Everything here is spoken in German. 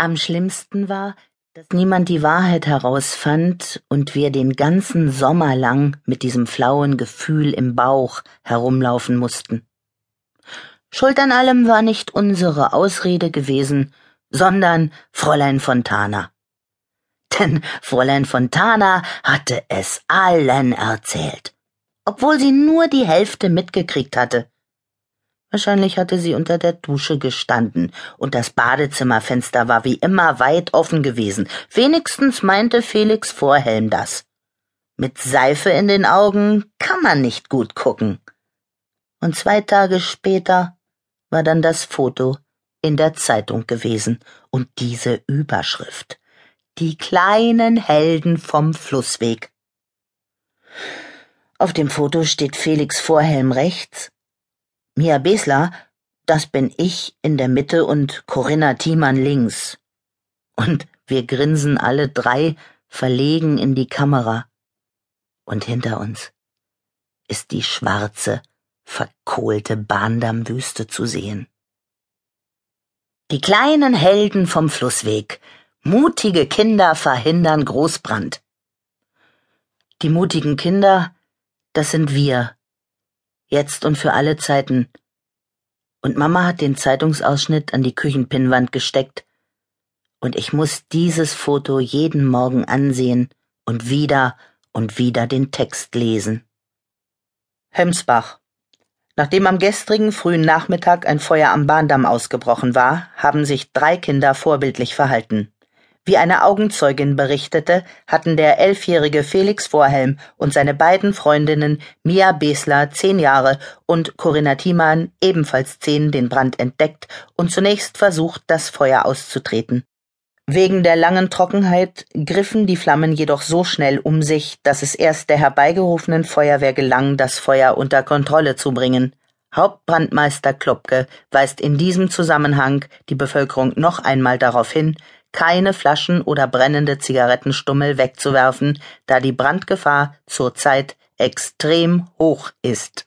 Am schlimmsten war, dass niemand die Wahrheit herausfand und wir den ganzen Sommer lang mit diesem flauen Gefühl im Bauch herumlaufen mussten. Schuld an allem war nicht unsere Ausrede gewesen, sondern Fräulein Fontana. Denn Fräulein Fontana hatte es allen erzählt, obwohl sie nur die Hälfte mitgekriegt hatte. Wahrscheinlich hatte sie unter der Dusche gestanden, und das Badezimmerfenster war wie immer weit offen gewesen. Wenigstens meinte Felix Vorhelm das. Mit Seife in den Augen kann man nicht gut gucken. Und zwei Tage später war dann das Foto in der Zeitung gewesen und diese Überschrift. Die kleinen Helden vom Flussweg. Auf dem Foto steht Felix Vorhelm rechts Mia Besler, das bin ich in der Mitte und Corinna Thiemann links. Und wir grinsen alle drei verlegen in die Kamera. Und hinter uns ist die schwarze, verkohlte Bahndammwüste zu sehen. Die kleinen Helden vom Flussweg. Mutige Kinder verhindern Großbrand. Die mutigen Kinder, das sind wir, jetzt und für alle Zeiten. Und Mama hat den Zeitungsausschnitt an die Küchenpinnwand gesteckt, und ich muss dieses Foto jeden Morgen ansehen und wieder und wieder den Text lesen. Hemsbach. Nachdem am gestrigen frühen Nachmittag ein Feuer am Bahndamm ausgebrochen war, haben sich drei Kinder vorbildlich verhalten. Wie eine Augenzeugin berichtete, hatten der elfjährige Felix Vorhelm und seine beiden Freundinnen Mia Besler, zehn Jahre, und Corinna Thiemann, ebenfalls zehn, den Brand entdeckt und zunächst versucht, das Feuer auszutreten. Wegen der langen Trockenheit griffen die Flammen jedoch so schnell um sich, dass es erst der herbeigerufenen Feuerwehr gelang, das Feuer unter Kontrolle zu bringen. Hauptbrandmeister Klopke weist in diesem Zusammenhang die Bevölkerung noch einmal darauf hin, keine Flaschen oder brennende Zigarettenstummel wegzuwerfen, da die Brandgefahr zurzeit extrem hoch ist.